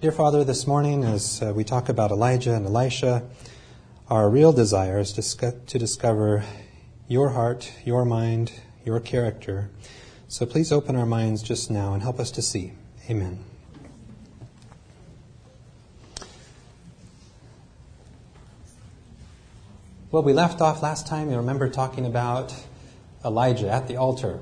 Dear Father, this morning as uh, we talk about Elijah and Elisha, our real desire is to, to discover your heart, your mind, your character. So please open our minds just now and help us to see. Amen. Well, we left off last time, you remember talking about Elijah at the altar.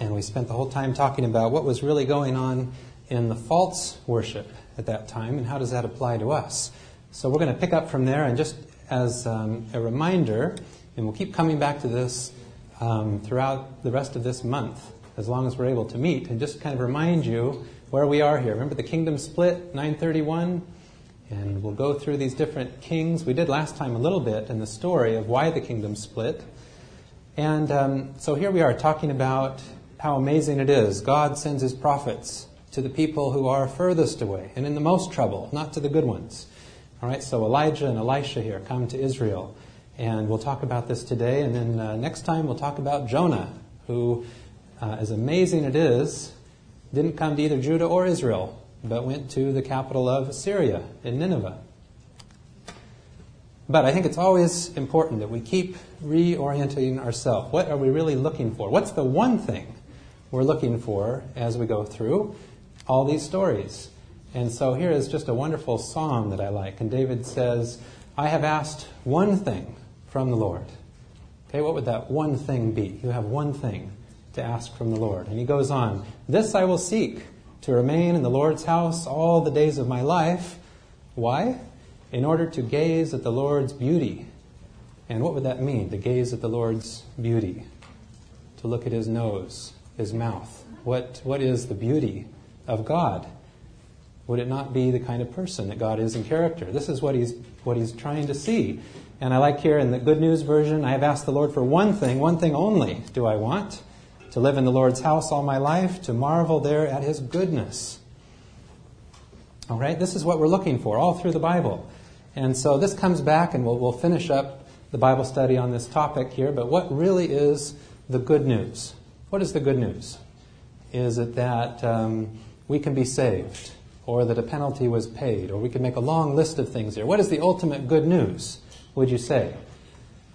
And we spent the whole time talking about what was really going on in the false worship at that time and how does that apply to us. So we're going to pick up from there and just as um, a reminder, and we'll keep coming back to this um, throughout the rest of this month as long as we're able to meet and just kind of remind you where we are here. Remember the kingdom split, 931? And we'll go through these different kings. We did last time a little bit in the story of why the kingdom split. And um, so here we are talking about how amazing it is. God sends his prophets to the people who are furthest away and in the most trouble, not to the good ones. All right, so Elijah and Elisha here come to Israel. And we'll talk about this today. And then uh, next time we'll talk about Jonah, who, uh, as amazing it is, didn't come to either Judah or Israel but went to the capital of Assyria in Nineveh. But I think it's always important that we keep reorienting ourselves. What are we really looking for? What's the one thing we're looking for as we go through all these stories? And so here is just a wonderful song that I like. And David says, I have asked one thing from the Lord. Okay, what would that one thing be? You have one thing to ask from the Lord. And he goes on, This I will seek to remain in the Lord's house all the days of my life. Why? In order to gaze at the Lord's beauty. And what would that mean, to gaze at the Lord's beauty? To look at his nose, his mouth. What, what is the beauty of God? Would it not be the kind of person that God is in character? This is what he's, what he's trying to see. And I like here in the Good News version, I have asked the Lord for one thing, one thing only do I want to live in the Lord's house all my life, to marvel there at his goodness. All right, this is what we're looking for all through the Bible. And so this comes back, and we'll, we'll finish up the Bible study on this topic here. But what really is the good news? What is the good news? Is it that um, we can be saved, or that a penalty was paid, or we can make a long list of things here? What is the ultimate good news, would you say?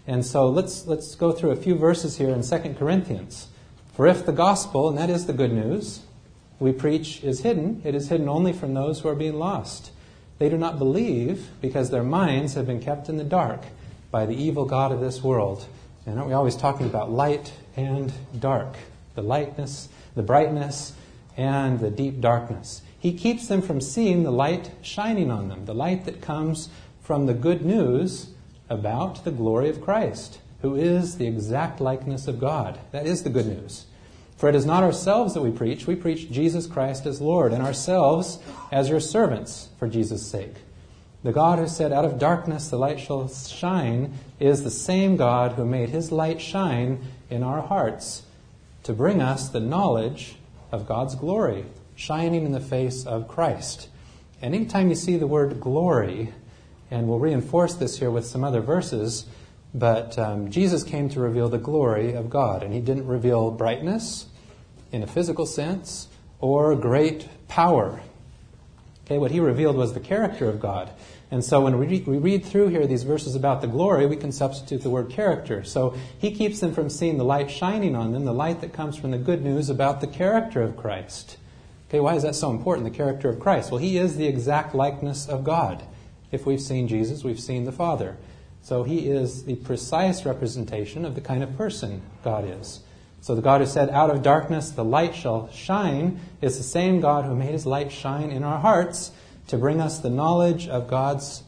And so let's, let's go through a few verses here in 2 Corinthians. For if the gospel, and that is the good news, we preach is hidden, it is hidden only from those who are being lost. They do not believe because their minds have been kept in the dark by the evil God of this world. And aren't we always talking about light and dark? The lightness, the brightness, and the deep darkness. He keeps them from seeing the light shining on them, the light that comes from the good news about the glory of Christ who is the exact likeness of God. That is the good news. For it is not ourselves that we preach, we preach Jesus Christ as Lord, and ourselves as your servants for Jesus' sake. The God who said, Out of darkness the light shall shine, is the same God who made his light shine in our hearts to bring us the knowledge of God's glory, shining in the face of Christ. And anytime you see the word glory, and we'll reinforce this here with some other verses, but um, Jesus came to reveal the glory of God, and he didn't reveal brightness in a physical sense or great power. Okay, what he revealed was the character of God. And so when we read, we read through here these verses about the glory, we can substitute the word character. So he keeps them from seeing the light shining on them, the light that comes from the good news about the character of Christ. Okay, why is that so important, the character of Christ? Well, he is the exact likeness of God. If we've seen Jesus, we've seen the Father. So he is the precise representation of the kind of person God is. So the God who said, Out of darkness the light shall shine, is the same God who made his light shine in our hearts to bring us the knowledge of God's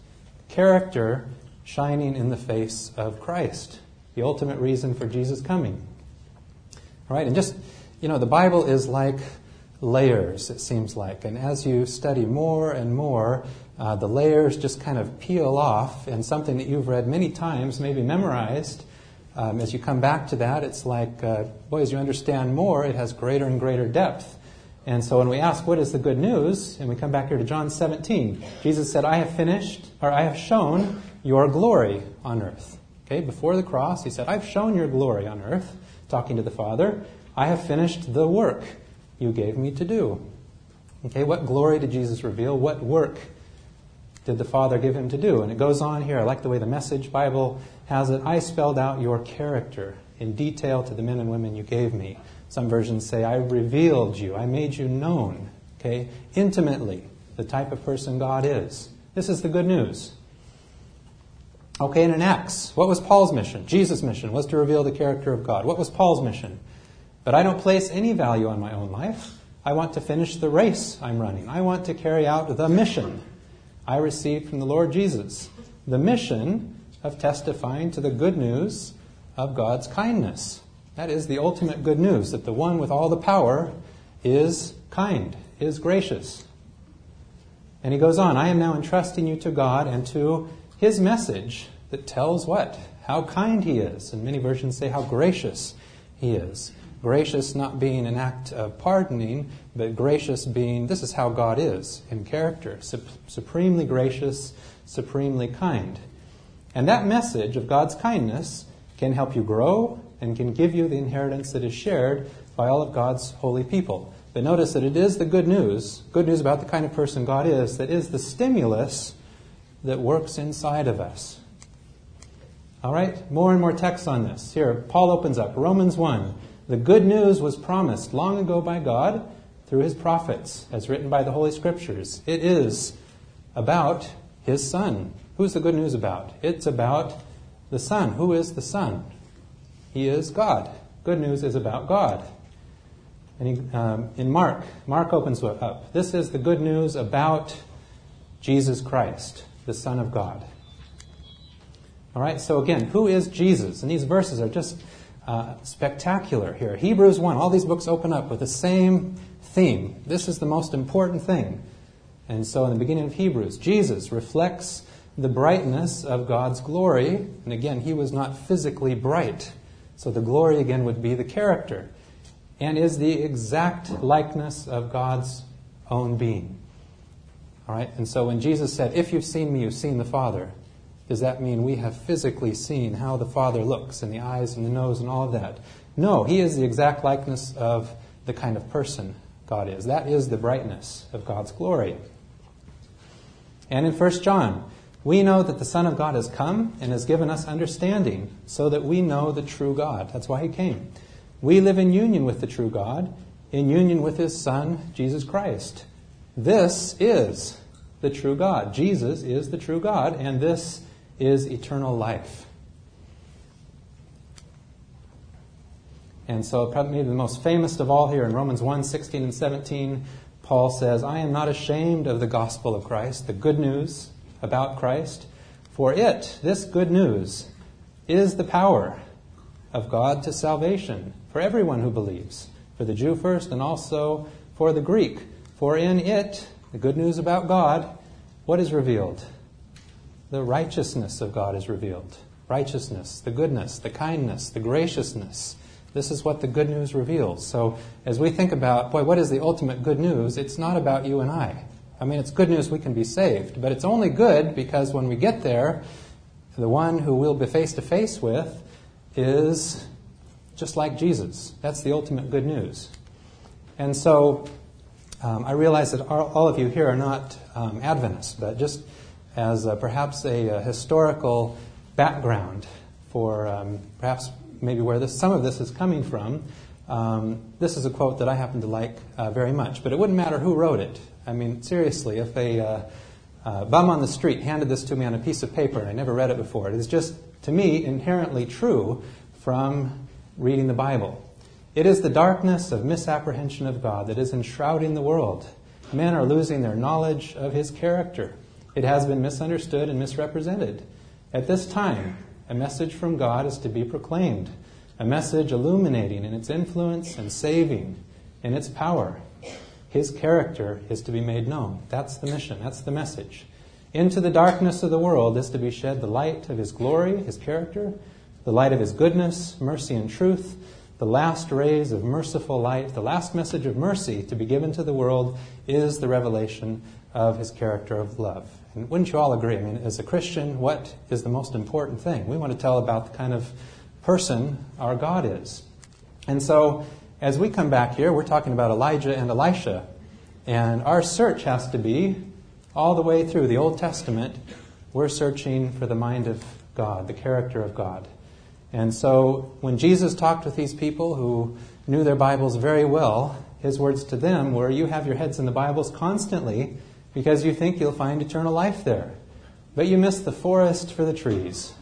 character shining in the face of Christ, the ultimate reason for Jesus coming. All right, and just, you know, the Bible is like layers, it seems like. And as you study more and more, uh, the layers just kind of peel off, and something that you've read many times, maybe memorized, um, as you come back to that, it's like, uh, boy, as you understand more, it has greater and greater depth. And so when we ask, what is the good news? And we come back here to John 17, Jesus said, I have finished, or I have shown your glory on earth. Okay, before the cross, he said, I've shown your glory on earth, talking to the Father. I have finished the work you gave me to do. Okay, what glory did Jesus reveal? What work did the Father give him to do? And it goes on here. I like the way the Message Bible has it. I spelled out your character in detail to the men and women you gave me. Some versions say, I revealed you, I made you known, okay, intimately, the type of person God is. This is the good news. Okay, and in Acts, what was Paul's mission? Jesus' mission was to reveal the character of God. What was Paul's mission? But I don't place any value on my own life. I want to finish the race I'm running. I want to carry out the mission I received from the Lord Jesus. The mission of testifying to the good news of God's kindness. That is the ultimate good news that the one with all the power is kind, is gracious. And he goes on, I am now entrusting you to God and to his message that tells what? How kind he is. And many versions say how gracious he is. Gracious not being an act of pardoning, but gracious being this is how God is in character supremely gracious, supremely kind. And that message of God's kindness can help you grow and can give you the inheritance that is shared by all of God's holy people. But notice that it is the good news, good news about the kind of person God is, that is the stimulus that works inside of us. All right, more and more texts on this. Here, Paul opens up Romans 1. The good news was promised long ago by God through his prophets, as written by the Holy Scriptures. It is about his Son. Who's the good news about? It's about the Son. Who is the Son? He is God. Good news is about God. And he, um, in Mark, Mark opens up. This is the good news about Jesus Christ, the Son of God. All right, so again, who is Jesus? And these verses are just uh, spectacular here. Hebrews 1, all these books open up with the same theme. This is the most important thing. And so in the beginning of Hebrews, Jesus reflects the brightness of God's glory. And again, he was not physically bright. So the glory again would be the character and is the exact likeness of God's own being. All right? And so when Jesus said, If you've seen me, you've seen the Father, does that mean we have physically seen how the Father looks and the eyes and the nose and all of that? No, he is the exact likeness of the kind of person God is. That is the brightness of God's glory. And in 1 John, we know that the Son of God has come and has given us understanding so that we know the true God. That's why he came. We live in union with the true God, in union with his Son, Jesus Christ. This is the true God. Jesus is the true God, and this is eternal life. And so, probably the most famous of all here in Romans 1 16 and 17, Paul says, I am not ashamed of the gospel of Christ, the good news about Christ, for it, this good news, is the power of God to salvation for everyone who believes, for the Jew first and also for the Greek. For in it, the good news about God, what is revealed? The righteousness of God is revealed. Righteousness, the goodness, the kindness, the graciousness. This is what the good news reveals. So, as we think about, boy, what is the ultimate good news? It's not about you and I. I mean, it's good news we can be saved, but it's only good because when we get there, the one who we'll be face to face with is just like Jesus. That's the ultimate good news. And so um, I realize that all of you here are not um, Adventists, but just as perhaps a, a, historical background for um, perhaps maybe where this, some of this is coming from, um, this is a quote that I happen to like uh, very much, but it wouldn't matter who wrote it. I mean, seriously, if a uh, uh, bum on the street handed this to me on a piece of paper and I never read it before, it is just, to me, inherently true from reading the Bible. It is the darkness of misapprehension of God that is enshrouding the world. Men are losing their knowledge of His character. It has been misunderstood and misrepresented. At this time, a message from God is to be proclaimed, a message illuminating in its influence and saving in its power. His character is to be made known. That's the mission, that's the message. Into the darkness of the world is to be shed the light of His glory, His character, the light of His goodness, mercy, and truth, the last rays of merciful light, the last message of mercy to be given to the world is the revelation of His character of love. And wouldn't you all agree? I mean, as a Christian, what is the most important thing? We want to tell about the kind of person our God is. And so, as we come back here, we're talking about Elijah and Elisha. And our search has to be all the way through the Old Testament. We're searching for the mind of God, the character of God. And so when Jesus talked with these people who knew their Bibles very well, his words to them were, You have your heads in the Bibles constantly because you think you'll find eternal life there. But you miss the forest for the trees.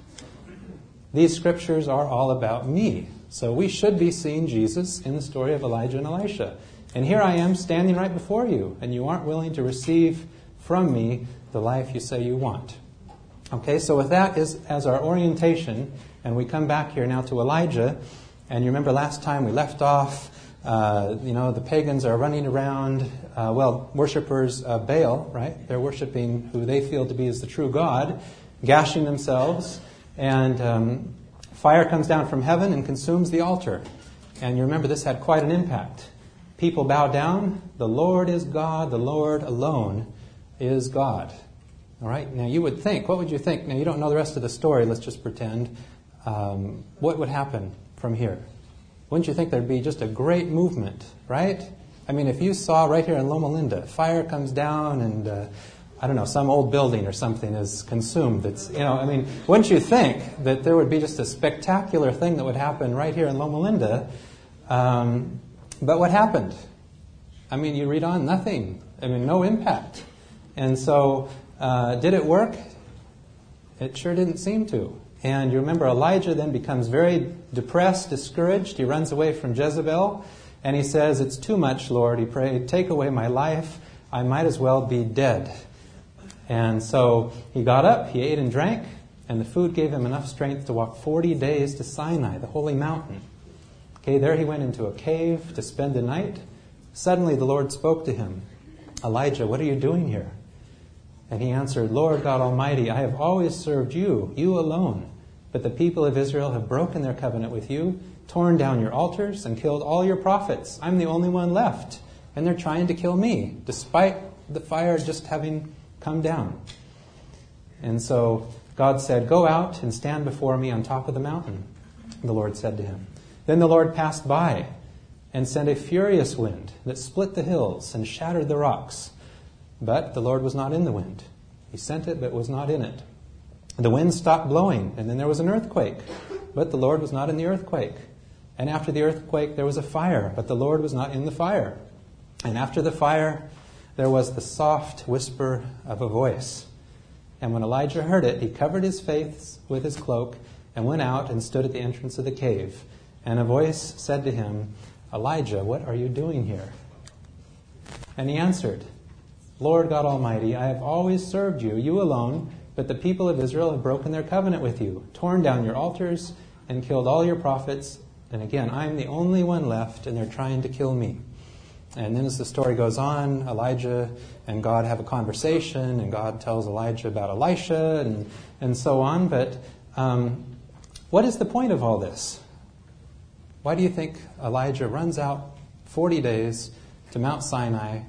These scriptures are all about me. So we should be seeing Jesus in the story of Elijah and Elisha. And here I am standing right before you, and you aren't willing to receive from me the life you say you want. Okay, so with that is as our orientation, and we come back here now to Elijah. And you remember last time we left off, uh, you know, the pagans are running around, uh, well, worshippers of Baal, right? They're worshiping who they feel to be as the true God, gashing themselves, and um, fire comes down from heaven and consumes the altar. And you remember this had quite an impact. People bow down. The Lord is God. The Lord alone is God. All right. Now you would think. What would you think? Now you don't know the rest of the story. Let's just pretend. Um, what would happen from here? Wouldn't you think there'd be just a great movement, right? I mean, if you saw right here in Loma Linda, fire comes down and uh, I don't know, some old building or something is consumed. It's, you know, I mean, wouldn't you think that there would be just a spectacular thing that would happen right here in Loma Linda? Um, but what happened? I mean, you read on, nothing. I mean, no impact. And so, uh, did it work? It sure didn't seem to. And you remember Elijah then becomes very depressed, discouraged. He runs away from Jezebel and he says, It's too much, Lord. He prayed, Take away my life. I might as well be dead. And so he got up, he ate and drank, and the food gave him enough strength to walk 40 days to Sinai, the holy mountain. Okay, there he went into a cave to spend the night. Suddenly the Lord spoke to him Elijah, what are you doing here? And he answered, Lord God Almighty, I have always served you, you alone. But the people of Israel have broken their covenant with you, torn down your altars, and killed all your prophets. I'm the only one left. And they're trying to kill me, despite the fire just having come down. And so God said, Go out and stand before me on top of the mountain, the Lord said to him. Then the Lord passed by and sent a furious wind that split the hills and shattered the rocks. But the Lord was not in the wind. He sent it, but was not in it. The wind stopped blowing, and then there was an earthquake. But the Lord was not in the earthquake. And after the earthquake, there was a fire, but the Lord was not in the fire. And after the fire, there was the soft whisper of a voice. And when Elijah heard it, he covered his face with his cloak and went out and stood at the entrance of the cave. And a voice said to him, Elijah, what are you doing here? And he answered, Lord God Almighty, I have always served you, you alone, but the people of Israel have broken their covenant with you, torn down your altars, and killed all your prophets. And again, I'm the only one left, and they're trying to kill me. And then as the story goes on, Elijah and God have a conversation, and God tells Elijah about Elisha, and, and so on. But um, what is the point of all this? Why do you think Elijah runs out 40 days to Mount Sinai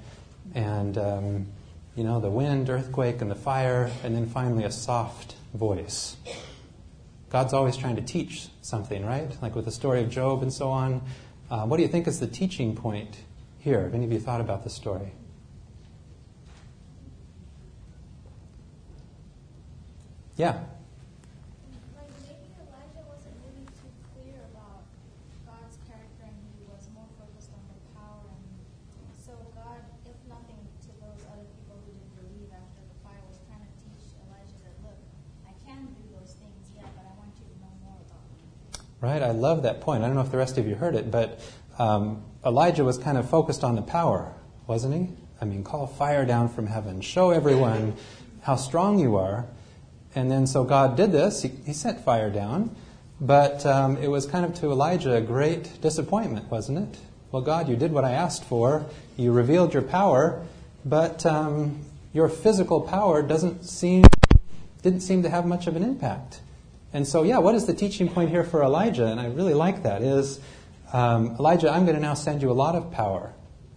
and, um, you know, the wind, earthquake, and the fire, and then finally a soft voice? God's always trying to teach something, right? Like with the story of Job and so on. Uh, what do you think is the teaching point here? Have any of you thought about the story? Yeah. Right? I love that point. I don't know if the rest of you heard it, but um, Elijah was kind of focused on the power, wasn't he? I mean, call fire down from heaven, show everyone how strong you are. And then so God did this, he, he sent fire down, but um, it was kind of to Elijah a great disappointment, wasn't it? Well, God, you did what I asked for, you revealed your power, but um, your physical power doesn't seem, didn't seem to have much of an impact. And so, yeah, what is the teaching point here for Elijah? And I really like that is um, Elijah, I'm going to now send you a lot of power.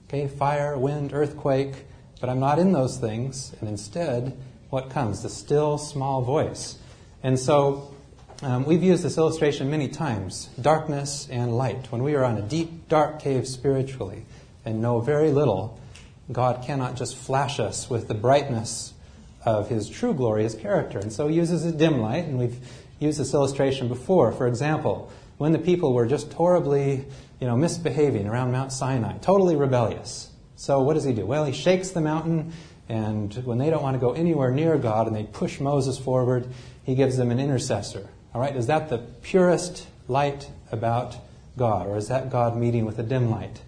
Okay, fire, wind, earthquake, but I'm not in those things. And instead, what comes? The still small voice. And so, um, we've used this illustration many times darkness and light. When we are on a deep, dark cave spiritually and know very little, God cannot just flash us with the brightness of his true glory, his character. And so he uses a dim light, and we've used this illustration before. For example, when the people were just horribly, you know, misbehaving around Mount Sinai, totally rebellious. So what does he do? Well, he shakes the mountain, and when they don't want to go anywhere near God and they push Moses forward, he gives them an intercessor. All right, is that the purest light about God, or is that God meeting with a dim light?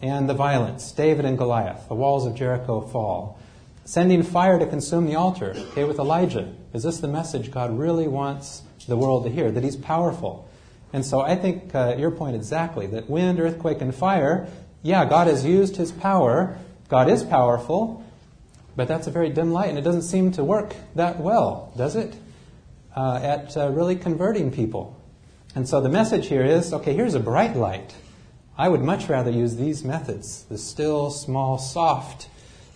And the violence, David and Goliath, the walls of Jericho fall sending fire to consume the altar, okay, with Elijah. Is this the message God really wants the world to hear? That he's powerful. And so I think uh, your point exactly that wind, earthquake, and fire, yeah, God has used his power. God is powerful, but that's a very dim light, and it doesn't seem to work that well, does it? Uh, at uh, really converting people. And so the message here is okay, here's a bright light. I would much rather use these methods the still, small, soft,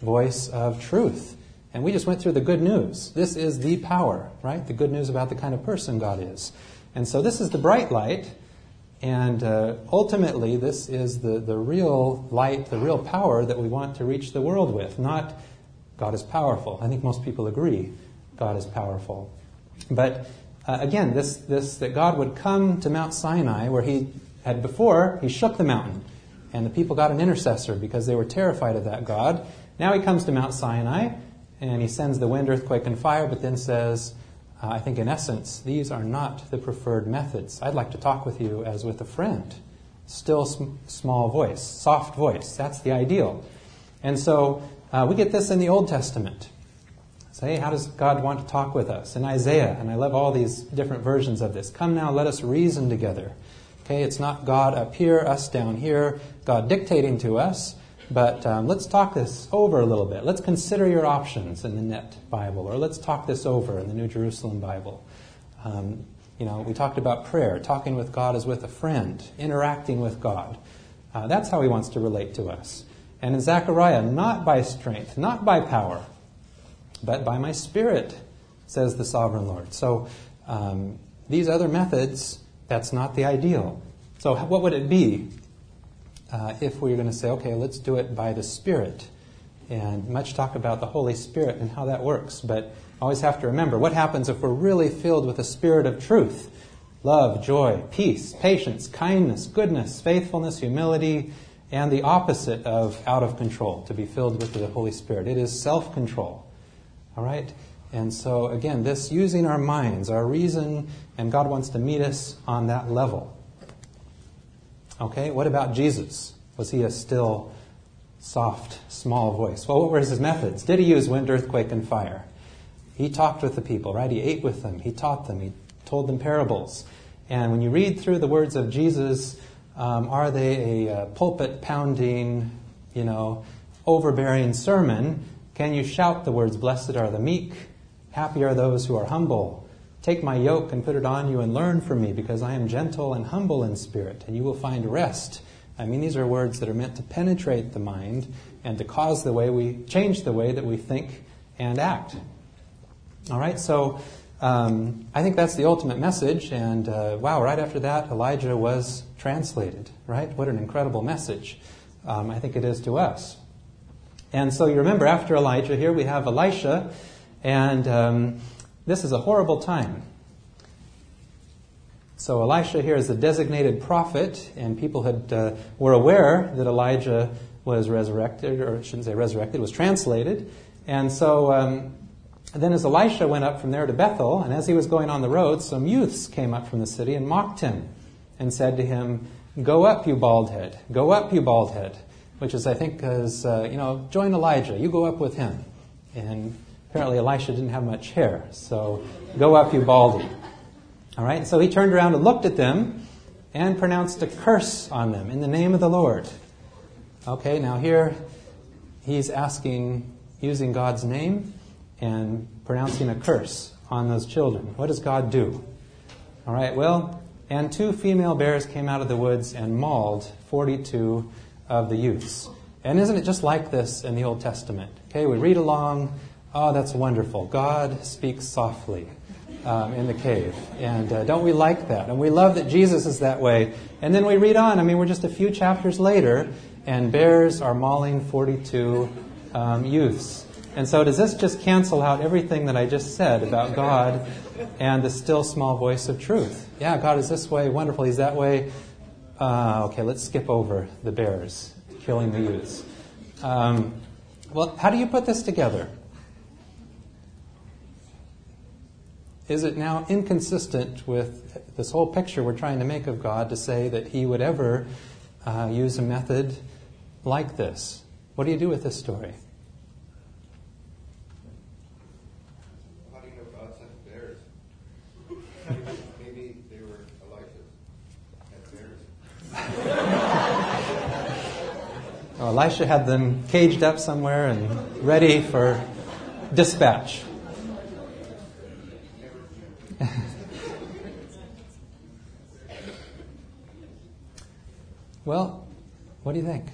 voice of truth. And we just went through the good news. This is the power, right? The good news about the kind of person God is. And so this is the bright light. And uh, ultimately, this is the, the real light, the real power that we want to reach the world with, not God is powerful. I think most people agree God is powerful. But uh, again, this, this that God would come to Mount Sinai, where he had before, he shook the mountain. And the people got an intercessor because they were terrified of that God. Now he comes to Mount Sinai and he sends the wind, earthquake, and fire, but then says, uh, I think in essence, these are not the preferred methods. I'd like to talk with you as with a friend. Still sm- small voice, soft voice. That's the ideal. And so uh, we get this in the Old Testament. Say, how does God want to talk with us? In Isaiah, and I love all these different versions of this. Come now, let us reason together. Okay, it's not God up here, us down here, God dictating to us. But um, let's talk this over a little bit. Let's consider your options in the Net Bible, or let's talk this over in the New Jerusalem Bible. Um, you know, we talked about prayer, talking with God as with a friend, interacting with God. Uh, that's how He wants to relate to us. And in Zechariah, not by strength, not by power, but by my Spirit, says the sovereign Lord. So um, these other methods, that's not the ideal. So what would it be uh, if we are going to say, okay, let's do it by the Spirit. And much talk about the Holy Spirit and how that works. But always have to remember what happens if we're really filled with the Spirit of truth love, joy, peace, patience, kindness, goodness, faithfulness, humility, and the opposite of out of control, to be filled with the Holy Spirit. It is self control. All right? And so, again, this using our minds, our reason, and God wants to meet us on that level. Okay, what about Jesus? Was he a still, soft, small voice? Well, what were his methods? Did he use wind, earthquake, and fire? He talked with the people, right? He ate with them. He taught them. He told them parables. And when you read through the words of Jesus, um, are they a uh, pulpit pounding, you know, overbearing sermon? Can you shout the words, Blessed are the meek, happy are those who are humble, Take my yoke and put it on you and learn from me, because I am gentle and humble in spirit, and you will find rest. I mean, these are words that are meant to penetrate the mind and to cause the way we change the way that we think and act. All right, so um, I think that's the ultimate message. And uh, wow, right after that, Elijah was translated. Right? What an incredible message. Um, I think it is to us. And so you remember, after Elijah, here we have Elisha, and um, this is a horrible time. So Elisha here is a designated prophet, and people had uh, were aware that Elijah was resurrected, or I shouldn't say resurrected, was translated. And so um, then as Elisha went up from there to Bethel, and as he was going on the road, some youths came up from the city and mocked him and said to him, Go up, you bald head. Go up, you bald head. Which is, I think, is, uh, you know, join Elijah. You go up with him. And Apparently, Elisha didn't have much hair, so go up, you baldy. All right, so he turned around and looked at them and pronounced a curse on them in the name of the Lord. Okay, now here he's asking, using God's name and pronouncing a curse on those children. What does God do? All right, well, and two female bears came out of the woods and mauled 42 of the youths. And isn't it just like this in the Old Testament? Okay, we read along Oh, that's wonderful. God speaks softly um, in the cave. And uh, don't we like that? And we love that Jesus is that way. And then we read on. I mean, we're just a few chapters later, and bears are mauling 42 um, youths. And so, does this just cancel out everything that I just said about God and the still small voice of truth? Yeah, God is this way, wonderful, He's that way. Uh, okay, let's skip over the bears killing the youths. Um, well, how do you put this together? Is it now inconsistent with this whole picture we're trying to make of God to say that He would ever uh, use a method like this? What do you do with this story? How do you know God sent bears? Maybe they were Elisha's and bears. Oh, Elisha had them caged up somewhere and ready for dispatch. well, what do you think? Do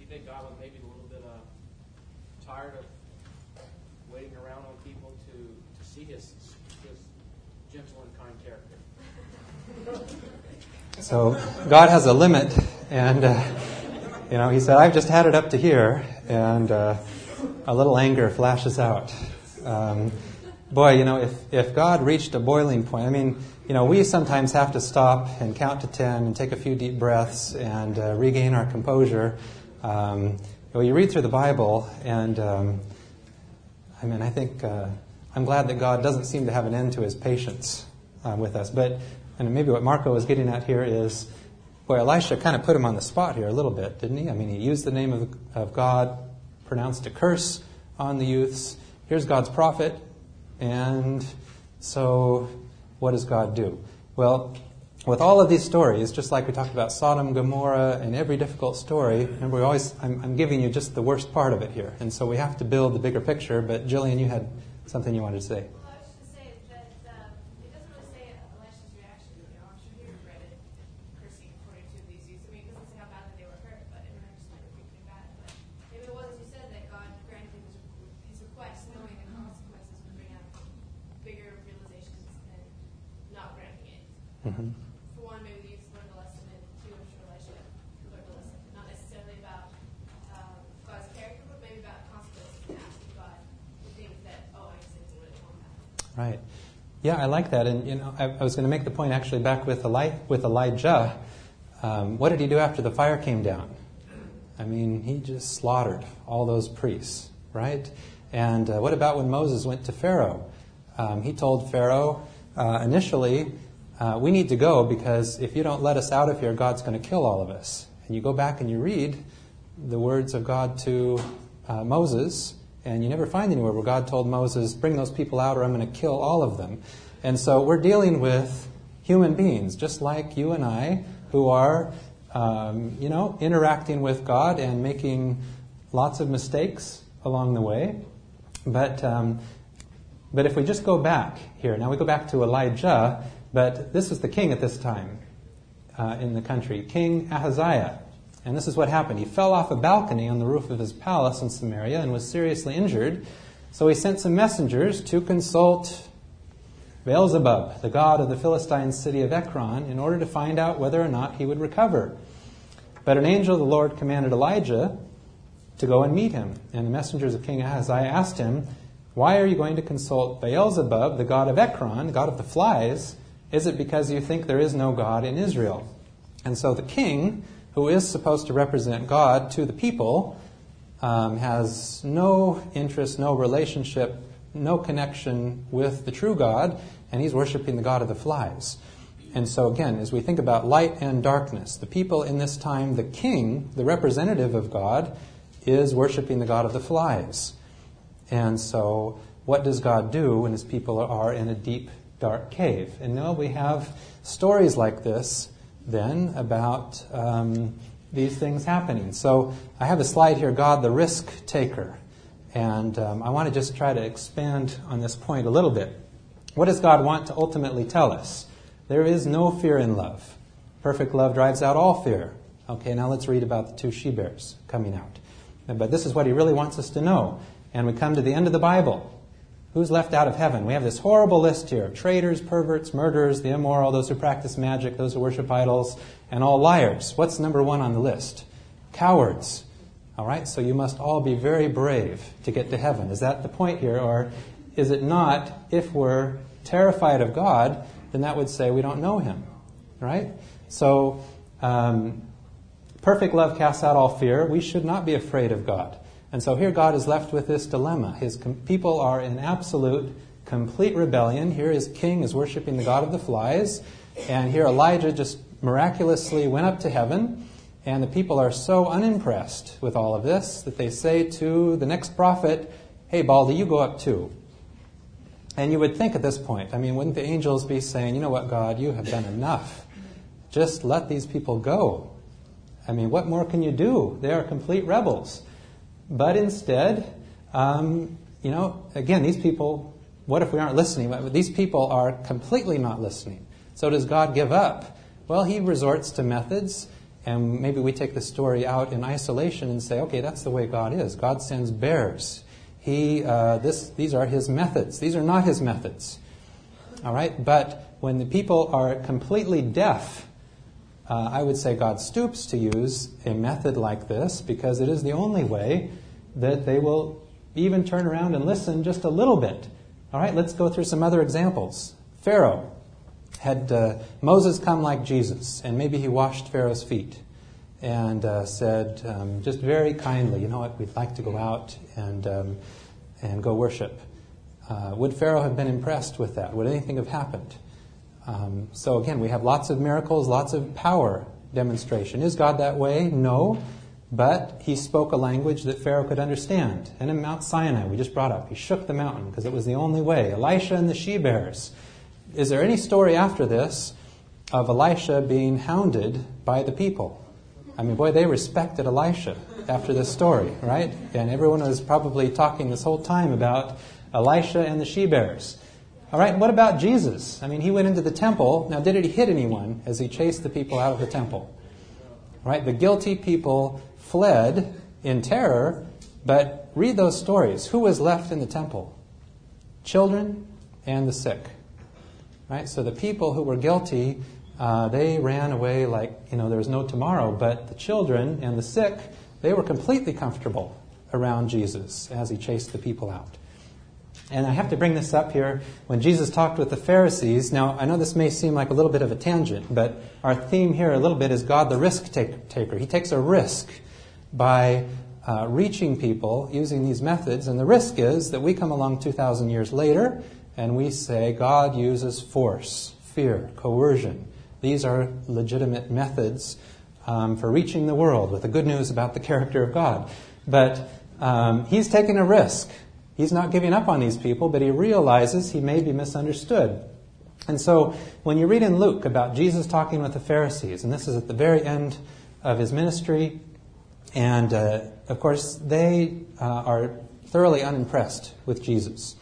you think God was maybe a little bit uh, tired of waiting around on people to, to see his, his gentle and kind character? So God has a limit, and uh, you know, He said, "I've just had it up to here," and uh, a little anger flashes out. Um, boy, you know, if if God reached a boiling point, I mean, you know, we sometimes have to stop and count to ten and take a few deep breaths and uh, regain our composure. Um, well, you read through the Bible, and um, I mean, I think uh, I'm glad that God doesn't seem to have an end to His patience uh, with us, but. And maybe what Marco was getting at here is, boy, Elisha kind of put him on the spot here a little bit, didn't he? I mean, he used the name of, of God, pronounced a curse on the youths. Here's God's prophet. And so, what does God do? Well, with all of these stories, just like we talked about Sodom, Gomorrah, and every difficult story, and we always, I'm, I'm giving you just the worst part of it here. And so we have to build the bigger picture. But Jillian, you had something you wanted to say. Well, I was just saying that um, it doesn't really say Elisha's reaction. You know, I'm sure he regretted cursing 42 of these youths. I mean, it doesn't say how badly they were hurt, but I mean, I just might be pretty bad. But maybe it was, as you said, that God granted him his, his request, knowing the consequences would bring out bigger realizations and not granting it. Mm-hmm. For one, maybe the youths learned a lesson, and two, I'm sure Elisha learned a lesson. Not necessarily about um, God's character, but maybe about consequences and asking God the things that, oh, I said to really want that. Right. Yeah, I like that. And you know, I, I was going to make the point actually back with with Elijah. Um, what did he do after the fire came down? I mean, he just slaughtered all those priests, right? And uh, what about when Moses went to Pharaoh? Um, he told Pharaoh uh, initially, uh, "We need to go because if you don't let us out of here, God's going to kill all of us." And you go back and you read the words of God to uh, Moses, and you never find anywhere where God told Moses, Bring those people out or I'm going to kill all of them. And so we're dealing with human beings, just like you and I, who are, um, you know, interacting with God and making lots of mistakes along the way. But, um, but if we just go back here, now we go back to Elijah, but this was the king at this time uh, in the country, King Ahaziah. And this is what happened. He fell off a balcony on the roof of his palace in Samaria and was seriously injured. So he sent some messengers to consult Beelzebub, the god of the Philistine city of Ekron, in order to find out whether or not he would recover. But an angel of the Lord commanded Elijah to go and meet him. And the messengers of King Ahaziah asked him, Why are you going to consult Beelzebub, the god of Ekron, the god of the flies? Is it because you think there is no God in Israel? And so the king, who is supposed to represent God to the people, um, has no interest, no relationship, no connection with the true God, and he's worshiping the God of the flies. And so, again, as we think about light and darkness, the people in this time, the king, the representative of God, is worshiping the God of the flies. And so, what does God do when his people are in a deep, dark cave? And now we have stories like this then about um, these things happening. So, I have a slide here God, the risk taker. And um, I want to just try to expand on this point a little bit. What does God want to ultimately tell us? There is no fear in love. Perfect love drives out all fear. Okay, now let's read about the two she bears coming out. But this is what he really wants us to know. And we come to the end of the Bible. Who's left out of heaven? We have this horrible list here of traitors, perverts, murderers, the immoral, those who practice magic, those who worship idols, and all liars. What's number one on the list? Cowards. All right, so you must all be very brave to get to heaven. Is that the point here? Or is it not? If we're terrified of God, then that would say we don't know Him. Right? So, um, perfect love casts out all fear. We should not be afraid of God. And so here God is left with this dilemma. His com- people are in absolute, complete rebellion. Here his king is worshiping the God of the flies. And here Elijah just miraculously went up to heaven. And the people are so unimpressed with all of this that they say to the next prophet, Hey, Baldy, you go up too. And you would think at this point, I mean, wouldn't the angels be saying, You know what, God, you have done enough. Just let these people go. I mean, what more can you do? They are complete rebels. But instead, um, you know, again, these people, what if we aren't listening? These people are completely not listening. So does God give up? Well, he resorts to methods, and maybe we take the story out in isolation and say, okay, that's the way God is. God sends bears. He, uh, this, these are his methods. These are not his methods. All right? But when the people are completely deaf, uh, I would say God stoops to use a method like this because it is the only way that they will even turn around and listen just a little bit. All right, let's go through some other examples. Pharaoh had uh, Moses come like Jesus, and maybe he washed Pharaoh's feet and uh, said, um, just very kindly, you know what, we'd like to go out and, um, and go worship. Uh, would Pharaoh have been impressed with that? Would anything have happened? Um, so again, we have lots of miracles, lots of power demonstration. Is God that way? No. But he spoke a language that Pharaoh could understand. And in Mount Sinai, we just brought up, he shook the mountain because it was the only way. Elisha and the she bears. Is there any story after this of Elisha being hounded by the people? I mean, boy, they respected Elisha after this story, right? And everyone was probably talking this whole time about Elisha and the she bears. All right, what about Jesus? I mean, he went into the temple. Now, did he hit anyone as he chased the people out of the temple? Right? The guilty people fled in terror, but read those stories. Who was left in the temple? Children and the sick. Right? So the people who were guilty, uh, they ran away like, you know, there was no tomorrow, but the children and the sick, they were completely comfortable around Jesus as he chased the people out. And I have to bring this up here. When Jesus talked with the Pharisees, now I know this may seem like a little bit of a tangent, but our theme here a little bit is God the risk taker. He takes a risk by uh, reaching people using these methods. And the risk is that we come along 2,000 years later and we say God uses force, fear, coercion. These are legitimate methods um, for reaching the world with the good news about the character of God. But um, he's taking a risk. He's not giving up on these people, but he realizes he may be misunderstood. And so when you read in Luke about Jesus talking with the Pharisees, and this is at the very end of his ministry, and uh, of course, they uh, are thoroughly unimpressed with Jesus.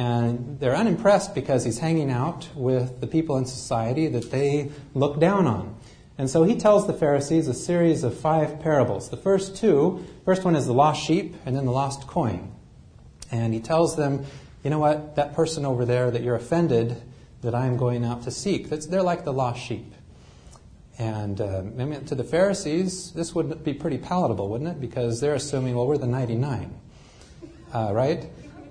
And they're unimpressed because he's hanging out with the people in society that they look down on. And so he tells the Pharisees a series of five parables. The first two, first one is the lost sheep and then the lost coin. And he tells them, you know what, that person over there that you're offended that I'm going out to seek, that's, they're like the lost sheep. And uh, I mean, to the Pharisees, this would be pretty palatable, wouldn't it? Because they're assuming, well, we're the 99, uh, right?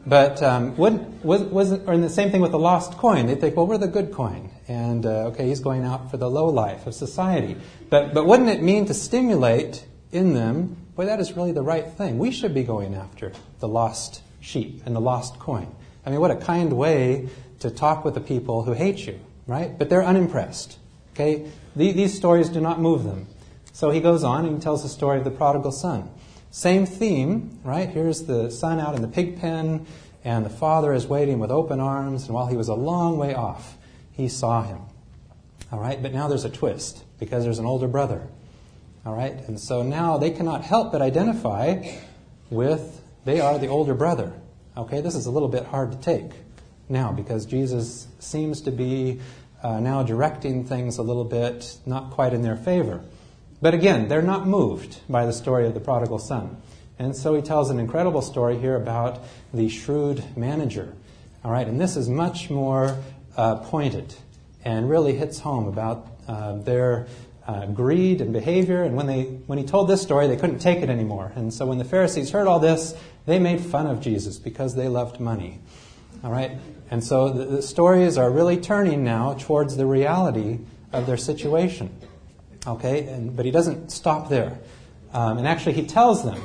But um, would, was, was or in the same thing with the lost coin, they think, well, we're the good coin, and uh, okay, he's going out for the low life of society. But but wouldn't it mean to stimulate in them? Boy, that is really the right thing. We should be going after the lost sheep and the lost coin. I mean, what a kind way to talk with the people who hate you, right? But they're unimpressed. Okay, these stories do not move them. So he goes on and he tells the story of the prodigal son. Same theme, right? Here's the son out in the pig pen, and the father is waiting with open arms, and while he was a long way off, he saw him. All right, but now there's a twist because there's an older brother. All right, and so now they cannot help but identify with they are the older brother. Okay, this is a little bit hard to take now because Jesus seems to be uh, now directing things a little bit not quite in their favor. But again, they're not moved by the story of the prodigal son. And so he tells an incredible story here about the shrewd manager. All right, and this is much more uh, pointed and really hits home about uh, their uh, greed and behavior. And when, they, when he told this story, they couldn't take it anymore. And so when the Pharisees heard all this, they made fun of Jesus because they loved money. All right? And so the, the stories are really turning now towards the reality of their situation. Okay? And, but he doesn't stop there. Um, and actually, he tells them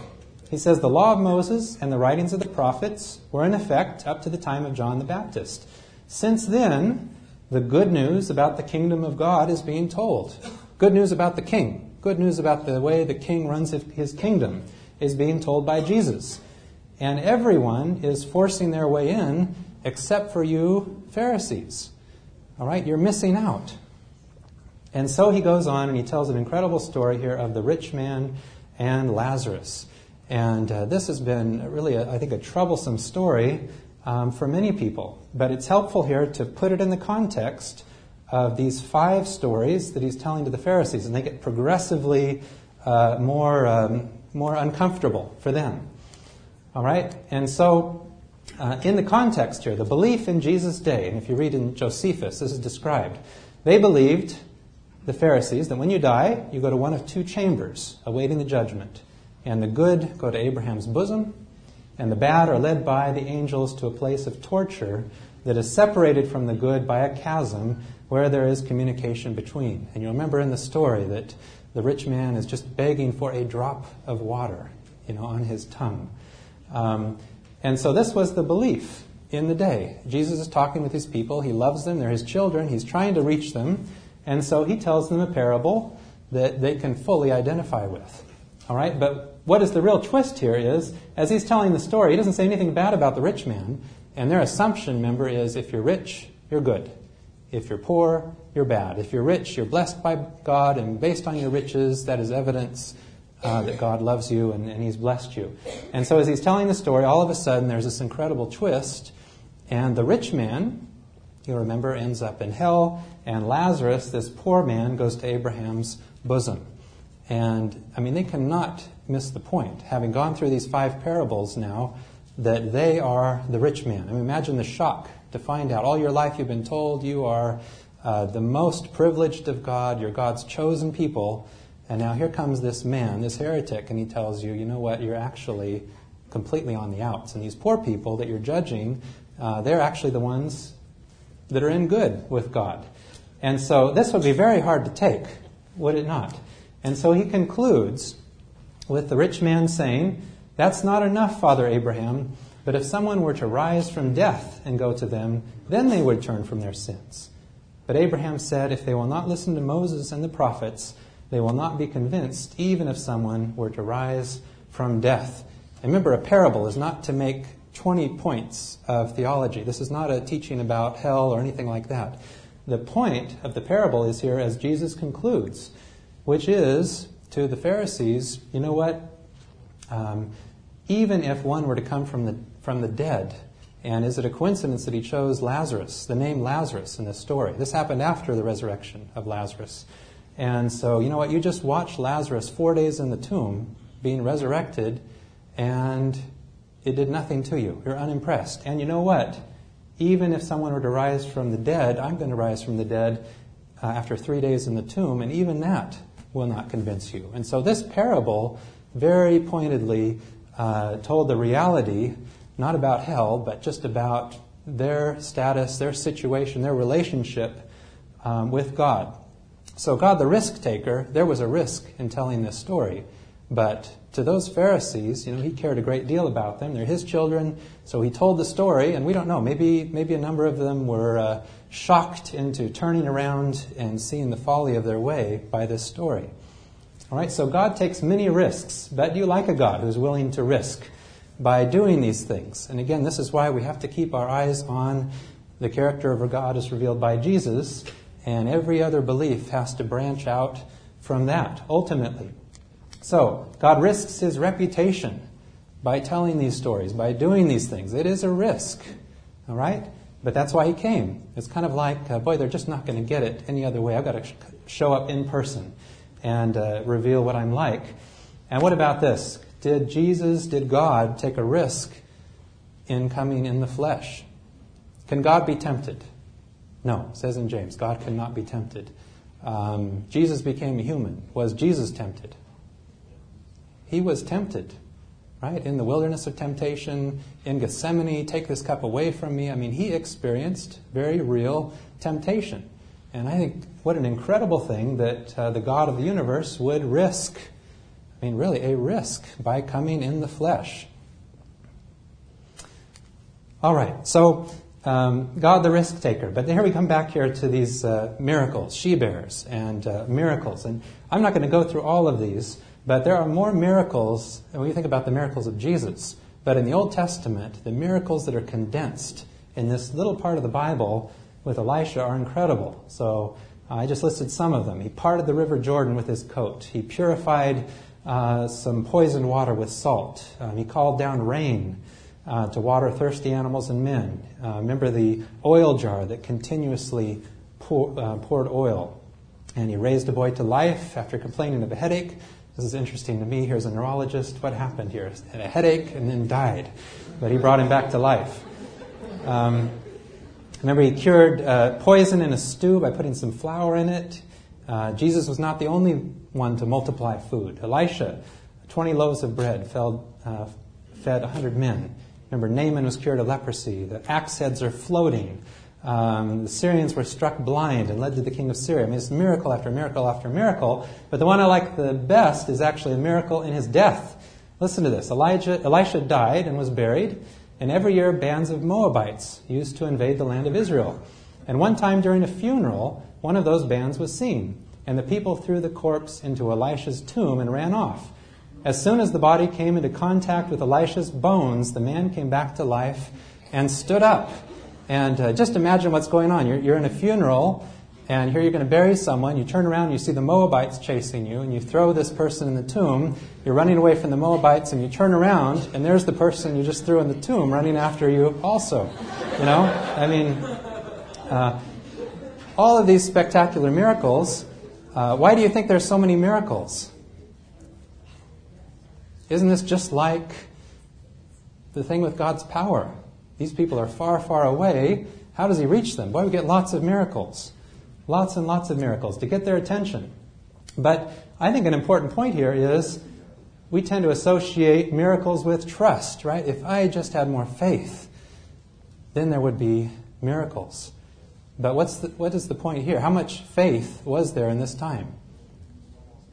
he says the law of Moses and the writings of the prophets were in effect up to the time of John the Baptist. Since then, the good news about the kingdom of God is being told. Good news about the king. Good news about the way the king runs his kingdom is being told by Jesus. And everyone is forcing their way in except for you Pharisees. All right, you're missing out. And so he goes on and he tells an incredible story here of the rich man and Lazarus. And uh, this has been really, a, I think, a troublesome story um, for many people. But it's helpful here to put it in the context of these five stories that he's telling to the Pharisees, and they get progressively uh, more, um, more uncomfortable for them. All right? And so, uh, in the context here, the belief in Jesus' day, and if you read in Josephus, this is described. They believed, the Pharisees, that when you die, you go to one of two chambers awaiting the judgment and the good go to Abraham's bosom, and the bad are led by the angels to a place of torture that is separated from the good by a chasm where there is communication between. And you remember in the story that the rich man is just begging for a drop of water, you know, on his tongue. Um, and so this was the belief in the day. Jesus is talking with his people. He loves them. They're his children. He's trying to reach them. And so he tells them a parable that they can fully identify with. All right? But what is the real twist here is, as he's telling the story, he doesn't say anything bad about the rich man. And their assumption, remember, is if you're rich, you're good. If you're poor, you're bad. If you're rich, you're blessed by God, and based on your riches, that is evidence uh, that God loves you and, and He's blessed you. And so, as he's telling the story, all of a sudden there's this incredible twist, and the rich man, you remember, ends up in hell, and Lazarus, this poor man, goes to Abraham's bosom. And I mean, they cannot miss the point. Having gone through these five parables now, that they are the rich man. I mean, imagine the shock to find out all your life you've been told you are uh, the most privileged of God, you're God's chosen people, and now here comes this man, this heretic, and he tells you, you know what, you're actually completely on the outs. And these poor people that you're judging, uh, they're actually the ones that are in good with God. And so this would be very hard to take, would it not? And so he concludes with the rich man saying, That's not enough, Father Abraham, but if someone were to rise from death and go to them, then they would turn from their sins. But Abraham said, If they will not listen to Moses and the prophets, they will not be convinced, even if someone were to rise from death. And remember, a parable is not to make 20 points of theology. This is not a teaching about hell or anything like that. The point of the parable is here as Jesus concludes which is to the Pharisees, you know what? Um, even if one were to come from the, from the dead, and is it a coincidence that he chose Lazarus, the name Lazarus in this story? This happened after the resurrection of Lazarus. And so, you know what? You just watched Lazarus four days in the tomb being resurrected, and it did nothing to you. You're unimpressed. And you know what? Even if someone were to rise from the dead, I'm going to rise from the dead uh, after three days in the tomb, and even that will not convince you. And so this parable very pointedly uh, told the reality, not about hell, but just about their status, their situation, their relationship um, with God. So, God, the risk taker, there was a risk in telling this story. But to those Pharisees, you know, he cared a great deal about them. They're his children, so he told the story, and we don't know. Maybe, maybe a number of them were uh, shocked into turning around and seeing the folly of their way by this story. All right, so God takes many risks. Bet you like a God who's willing to risk by doing these things. And again, this is why we have to keep our eyes on the character of our God as revealed by Jesus, and every other belief has to branch out from that, ultimately. So, God risks his reputation by telling these stories, by doing these things. It is a risk, all right? But that's why he came. It's kind of like, uh, boy, they're just not going to get it any other way. I've got to sh- show up in person and uh, reveal what I'm like. And what about this? Did Jesus, did God take a risk in coming in the flesh? Can God be tempted? No, says in James, God cannot be tempted. Um, Jesus became a human. Was Jesus tempted? He was tempted, right? In the wilderness of temptation, in Gethsemane, take this cup away from me. I mean, he experienced very real temptation. And I think what an incredible thing that uh, the God of the universe would risk. I mean, really, a risk by coming in the flesh. All right, so um, God the risk taker. But here we come back here to these uh, miracles, she bears, and uh, miracles. And I'm not going to go through all of these, but there are more miracles and when you think about the miracles of Jesus. But in the Old Testament, the miracles that are condensed in this little part of the Bible with Elisha are incredible. So uh, I just listed some of them. He parted the River Jordan with his coat. He purified uh, some poisoned water with salt. Um, he called down rain uh, to water thirsty animals and men. Uh, remember the oil jar that continuously pour, uh, poured oil. And he raised a boy to life after complaining of a headache. This is interesting to me. Here's a neurologist. What happened here? Had a headache and then died. But he brought him back to life. Um, remember, he cured uh, poison in a stew by putting some flour in it. Uh, Jesus was not the only one to multiply food. Elisha, 20 loaves of bread, fed, uh, fed 100 men. Remember, Naaman was cured of leprosy. The axe heads are floating. Um, the Syrians were struck blind and led to the king of Syria. I mean, it's miracle after miracle after miracle. But the one I like the best is actually a miracle in his death. Listen to this. Elijah, Elisha died and was buried, and every year bands of Moabites used to invade the land of Israel. And one time during a funeral, one of those bands was seen, and the people threw the corpse into Elisha's tomb and ran off. As soon as the body came into contact with Elisha's bones, the man came back to life and stood up. And uh, just imagine what's going on. You're, you're in a funeral, and here you're going to bury someone. You turn around, you see the Moabites chasing you, and you throw this person in the tomb. You're running away from the Moabites, and you turn around, and there's the person you just threw in the tomb running after you, also. You know? I mean, uh, all of these spectacular miracles. Uh, why do you think there's so many miracles? Isn't this just like the thing with God's power? These people are far, far away. How does He reach them? Boy, we get lots of miracles. Lots and lots of miracles to get their attention. But I think an important point here is we tend to associate miracles with trust, right? If I just had more faith, then there would be miracles. But what's the, what is the point here? How much faith was there in this time?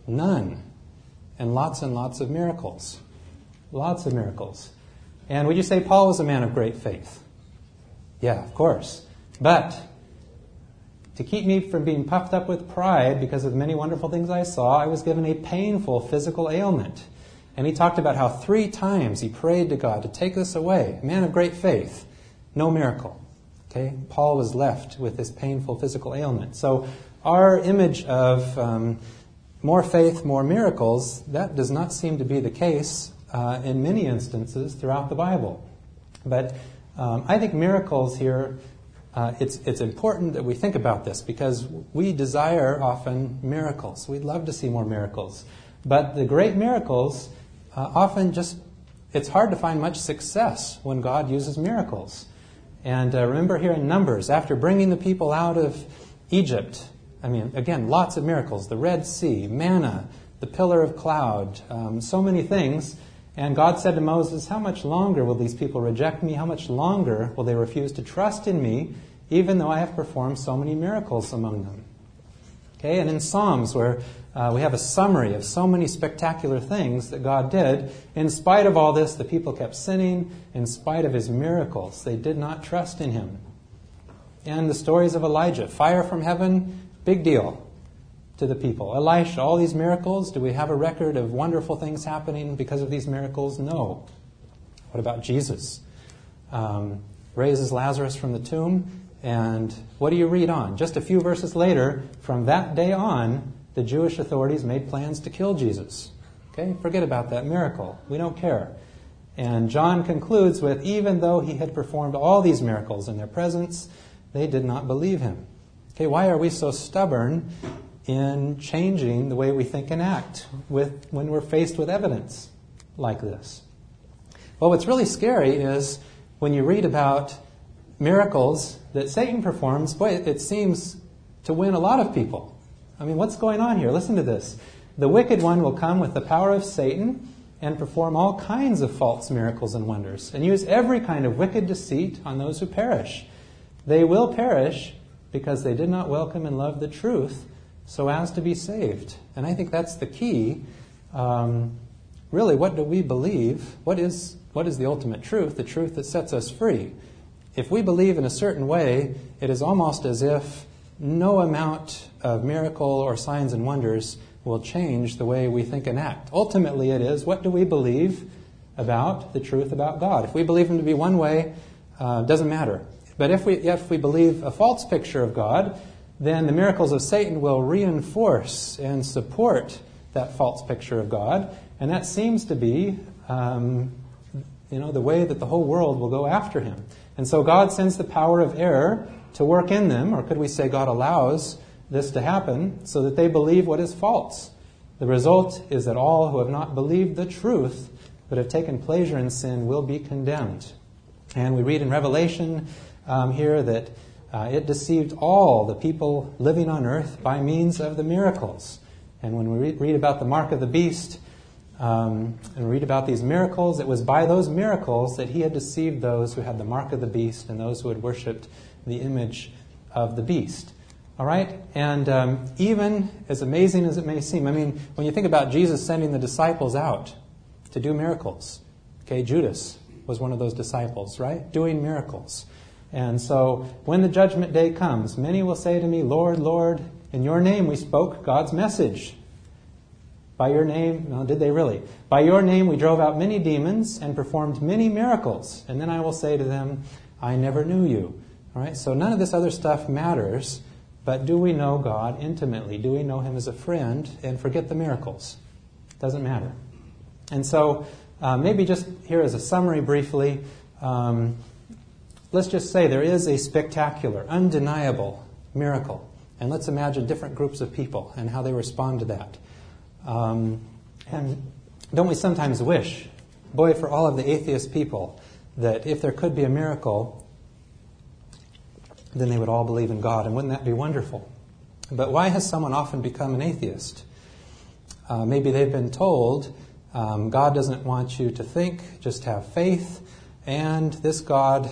None and lots and lots of miracles. Lots of miracles. And would you say Paul was a man of great faith? Yeah, of course. But to keep me from being puffed up with pride because of the many wonderful things I saw, I was given a painful physical ailment. And he talked about how three times he prayed to God to take this away. A man of great faith, no miracle. Okay, Paul was left with this painful physical ailment. So our image of um, more faith, more miracles, that does not seem to be the case uh, in many instances throughout the Bible. But um, I think miracles here, uh, it's, it's important that we think about this because we desire often miracles. We'd love to see more miracles. But the great miracles uh, often just, it's hard to find much success when God uses miracles. And uh, remember here in Numbers, after bringing the people out of Egypt, I mean, again, lots of miracles the Red Sea, manna, the pillar of cloud, um, so many things. And God said to Moses, How much longer will these people reject me? How much longer will they refuse to trust in me, even though I have performed so many miracles among them? Okay, and in Psalms, where uh, we have a summary of so many spectacular things that God did, in spite of all this, the people kept sinning. In spite of his miracles, they did not trust in him. And the stories of Elijah fire from heaven, Big deal to the people. Elisha, all these miracles, do we have a record of wonderful things happening because of these miracles? No. What about Jesus? Um, raises Lazarus from the tomb, and what do you read on? Just a few verses later, from that day on, the Jewish authorities made plans to kill Jesus. Okay, forget about that miracle. We don't care. And John concludes with even though he had performed all these miracles in their presence, they did not believe him. Okay, why are we so stubborn in changing the way we think and act with, when we're faced with evidence? like this. Well, what's really scary is when you read about miracles that Satan performs, boy, it seems to win a lot of people. I mean, what's going on here? Listen to this. The wicked one will come with the power of Satan and perform all kinds of false miracles and wonders, and use every kind of wicked deceit on those who perish. They will perish because they did not welcome and love the truth so as to be saved. And I think that's the key. Um, really, what do we believe? What is, what is the ultimate truth? The truth that sets us free. If we believe in a certain way, it is almost as if no amount of miracle or signs and wonders will change the way we think and act. Ultimately, it is what do we believe about the truth about God? If we believe Him to be one way, uh, doesn't matter. But if we, if we believe a false picture of God, then the miracles of Satan will reinforce and support that false picture of God. And that seems to be, um, you know, the way that the whole world will go after him. And so God sends the power of error to work in them, or could we say God allows this to happen so that they believe what is false. The result is that all who have not believed the truth but have taken pleasure in sin will be condemned. And we read in Revelation um, here that uh, it deceived all the people living on earth by means of the miracles. And when we read, read about the mark of the beast um, and read about these miracles, it was by those miracles that he had deceived those who had the mark of the beast and those who had worshipped the image of the beast. All right? And um, even as amazing as it may seem, I mean, when you think about Jesus sending the disciples out to do miracles, okay, Judas was one of those disciples, right? Doing miracles. And so when the judgment day comes, many will say to me, Lord, Lord, in your name we spoke God's message. By your name, no, did they really? By your name we drove out many demons and performed many miracles. And then I will say to them, I never knew you. All right? So none of this other stuff matters. But do we know God intimately? Do we know Him as a friend and forget the miracles? Doesn't matter. And so, uh, maybe just here as a summary briefly, um, let's just say there is a spectacular, undeniable miracle. And let's imagine different groups of people and how they respond to that. Um, and don't we sometimes wish, boy, for all of the atheist people, that if there could be a miracle, then they would all believe in God. And wouldn't that be wonderful? But why has someone often become an atheist? Uh, maybe they've been told um, God doesn't want you to think, just have faith, and this God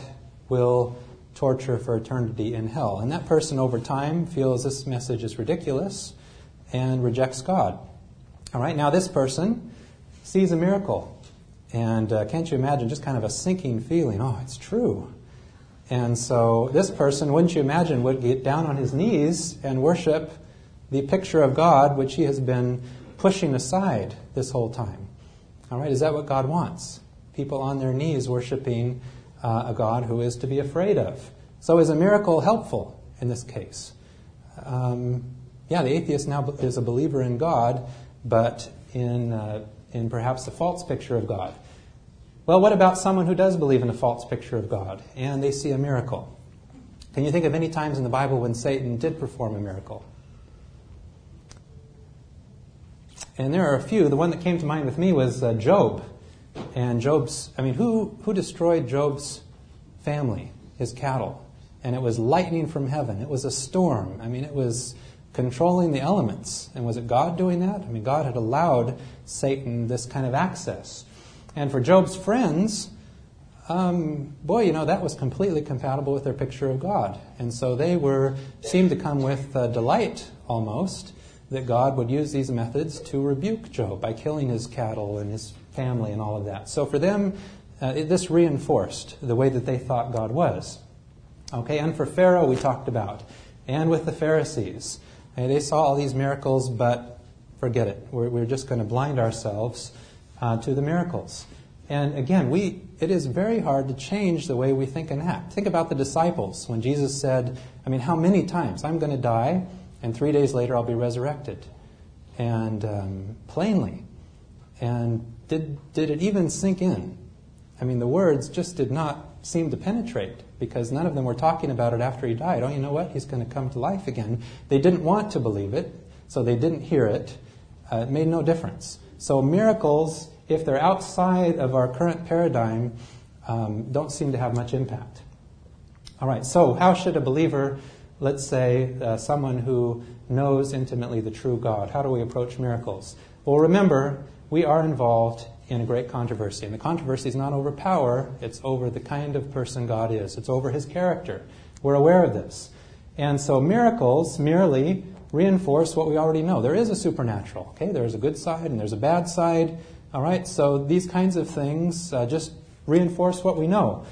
will torture for eternity in hell. And that person over time feels this message is ridiculous and rejects God. All right, now this person sees a miracle. And uh, can't you imagine just kind of a sinking feeling? Oh, it's true. And so this person, wouldn't you imagine, would get down on his knees and worship the picture of God which he has been pushing aside this whole time. All right, is that what God wants? People on their knees worshiping uh, a God who is to be afraid of. So is a miracle helpful in this case? Um, yeah, the atheist now is a believer in God, but in, uh, in perhaps a false picture of God. Well, what about someone who does believe in a false picture of God and they see a miracle? Can you think of any times in the Bible when Satan did perform a miracle? And there are a few. The one that came to mind with me was uh, Job. And Job's, I mean, who, who destroyed Job's family, his cattle? And it was lightning from heaven. It was a storm. I mean, it was controlling the elements. And was it God doing that? I mean, God had allowed Satan this kind of access. And for Job's friends, um, boy, you know, that was completely compatible with their picture of God. And so they were, seemed to come with uh, delight almost that God would use these methods to rebuke Job by killing his cattle and his family and all of that. So for them, uh, it, this reinforced the way that they thought God was. Okay, and for Pharaoh, we talked about, and with the Pharisees. And they saw all these miracles, but forget it. We're, we're just going to blind ourselves uh, to the miracles. And again, we, it is very hard to change the way we think and act. Think about the disciples when Jesus said, I mean, how many times? I'm going to die, and three days later I'll be resurrected. And um, plainly. And did, did it even sink in? I mean, the words just did not seem to penetrate because none of them were talking about it after he died. Oh, you know what? He's going to come to life again. They didn't want to believe it, so they didn't hear it. Uh, it made no difference. So miracles if they're outside of our current paradigm, um, don't seem to have much impact. All right, so how should a believer, let's say uh, someone who knows intimately the true God, how do we approach miracles? Well, remember, we are involved in a great controversy. And the controversy is not over power, it's over the kind of person God is, it's over his character. We're aware of this. And so miracles merely reinforce what we already know. There is a supernatural, okay? There's a good side and there's a bad side. All right, so these kinds of things uh, just reinforce what we know.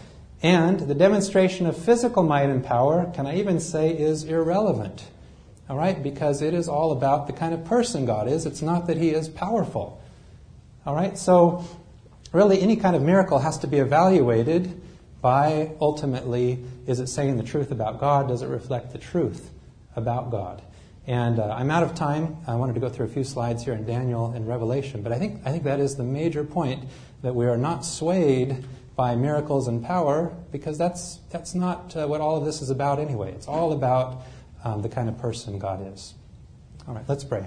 And the demonstration of physical might and power, can I even say, is irrelevant. All right, because it is all about the kind of person God is. It's not that He is powerful. All right, so really any kind of miracle has to be evaluated by ultimately is it saying the truth about God? Does it reflect the truth about God? And uh, I'm out of time. I wanted to go through a few slides here in Daniel and Revelation, but I think, I think that is the major point that we are not swayed by miracles and power because that's, that's not uh, what all of this is about anyway. It's all about um, the kind of person God is. All right, let's pray.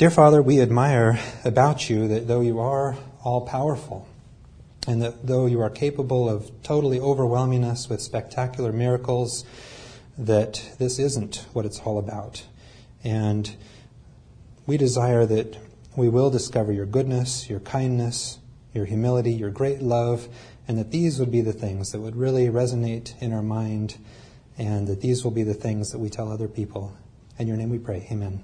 Dear Father, we admire about you that though you are all powerful, and that though you are capable of totally overwhelming us with spectacular miracles, that this isn't what it's all about. And we desire that we will discover your goodness, your kindness, your humility, your great love, and that these would be the things that would really resonate in our mind, and that these will be the things that we tell other people. In your name we pray. Amen.